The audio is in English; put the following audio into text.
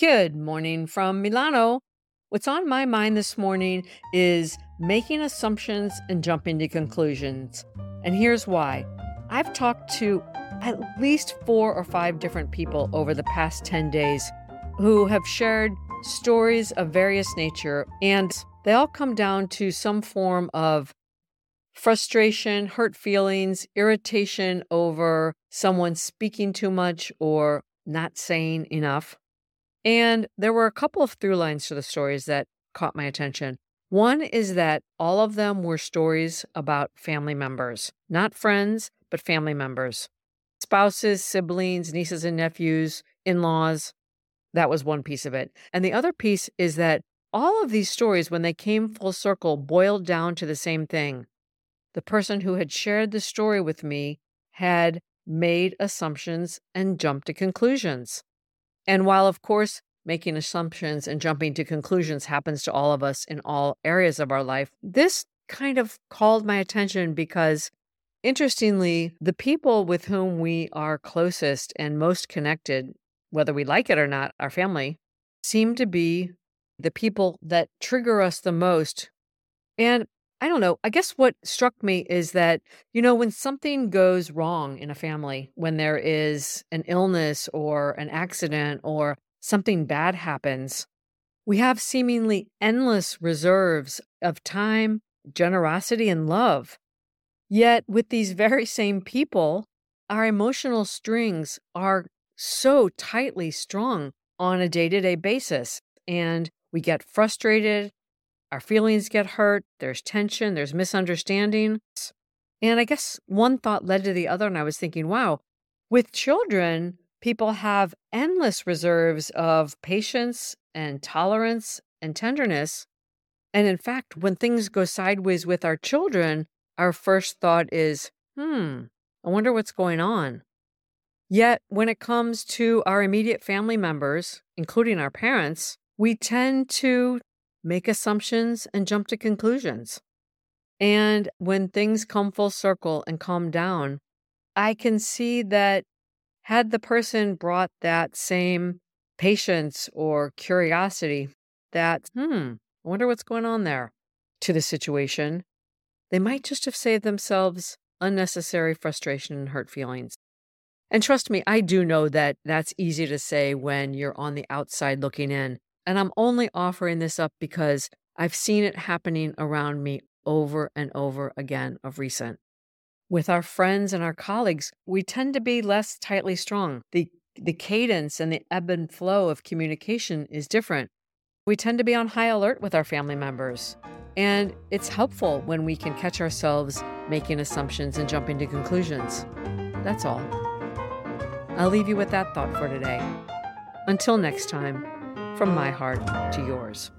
Good morning from Milano. What's on my mind this morning is making assumptions and jumping to conclusions. And here's why I've talked to at least four or five different people over the past 10 days who have shared stories of various nature, and they all come down to some form of frustration, hurt feelings, irritation over someone speaking too much or not saying enough. And there were a couple of through lines to the stories that caught my attention. One is that all of them were stories about family members, not friends, but family members, spouses, siblings, nieces and nephews, in laws. That was one piece of it. And the other piece is that all of these stories, when they came full circle, boiled down to the same thing. The person who had shared the story with me had made assumptions and jumped to conclusions. And while, of course, making assumptions and jumping to conclusions happens to all of us in all areas of our life, this kind of called my attention because, interestingly, the people with whom we are closest and most connected, whether we like it or not, our family, seem to be the people that trigger us the most. And I don't know. I guess what struck me is that, you know, when something goes wrong in a family, when there is an illness or an accident or something bad happens, we have seemingly endless reserves of time, generosity, and love. Yet, with these very same people, our emotional strings are so tightly strung on a day to day basis. And we get frustrated our feelings get hurt, there's tension, there's misunderstanding. And I guess one thought led to the other, and I was thinking, wow, with children, people have endless reserves of patience and tolerance and tenderness. And in fact, when things go sideways with our children, our first thought is, hmm, I wonder what's going on. Yet, when it comes to our immediate family members, including our parents, we tend to make assumptions, and jump to conclusions. And when things come full circle and calm down, I can see that had the person brought that same patience or curiosity, that, hmm, I wonder what's going on there to the situation, they might just have saved themselves unnecessary frustration and hurt feelings. And trust me, I do know that that's easy to say when you're on the outside looking in. And I'm only offering this up because I've seen it happening around me over and over again of recent. With our friends and our colleagues, we tend to be less tightly strung. The, the cadence and the ebb and flow of communication is different. We tend to be on high alert with our family members. And it's helpful when we can catch ourselves making assumptions and jumping to conclusions. That's all. I'll leave you with that thought for today. Until next time from my heart to yours.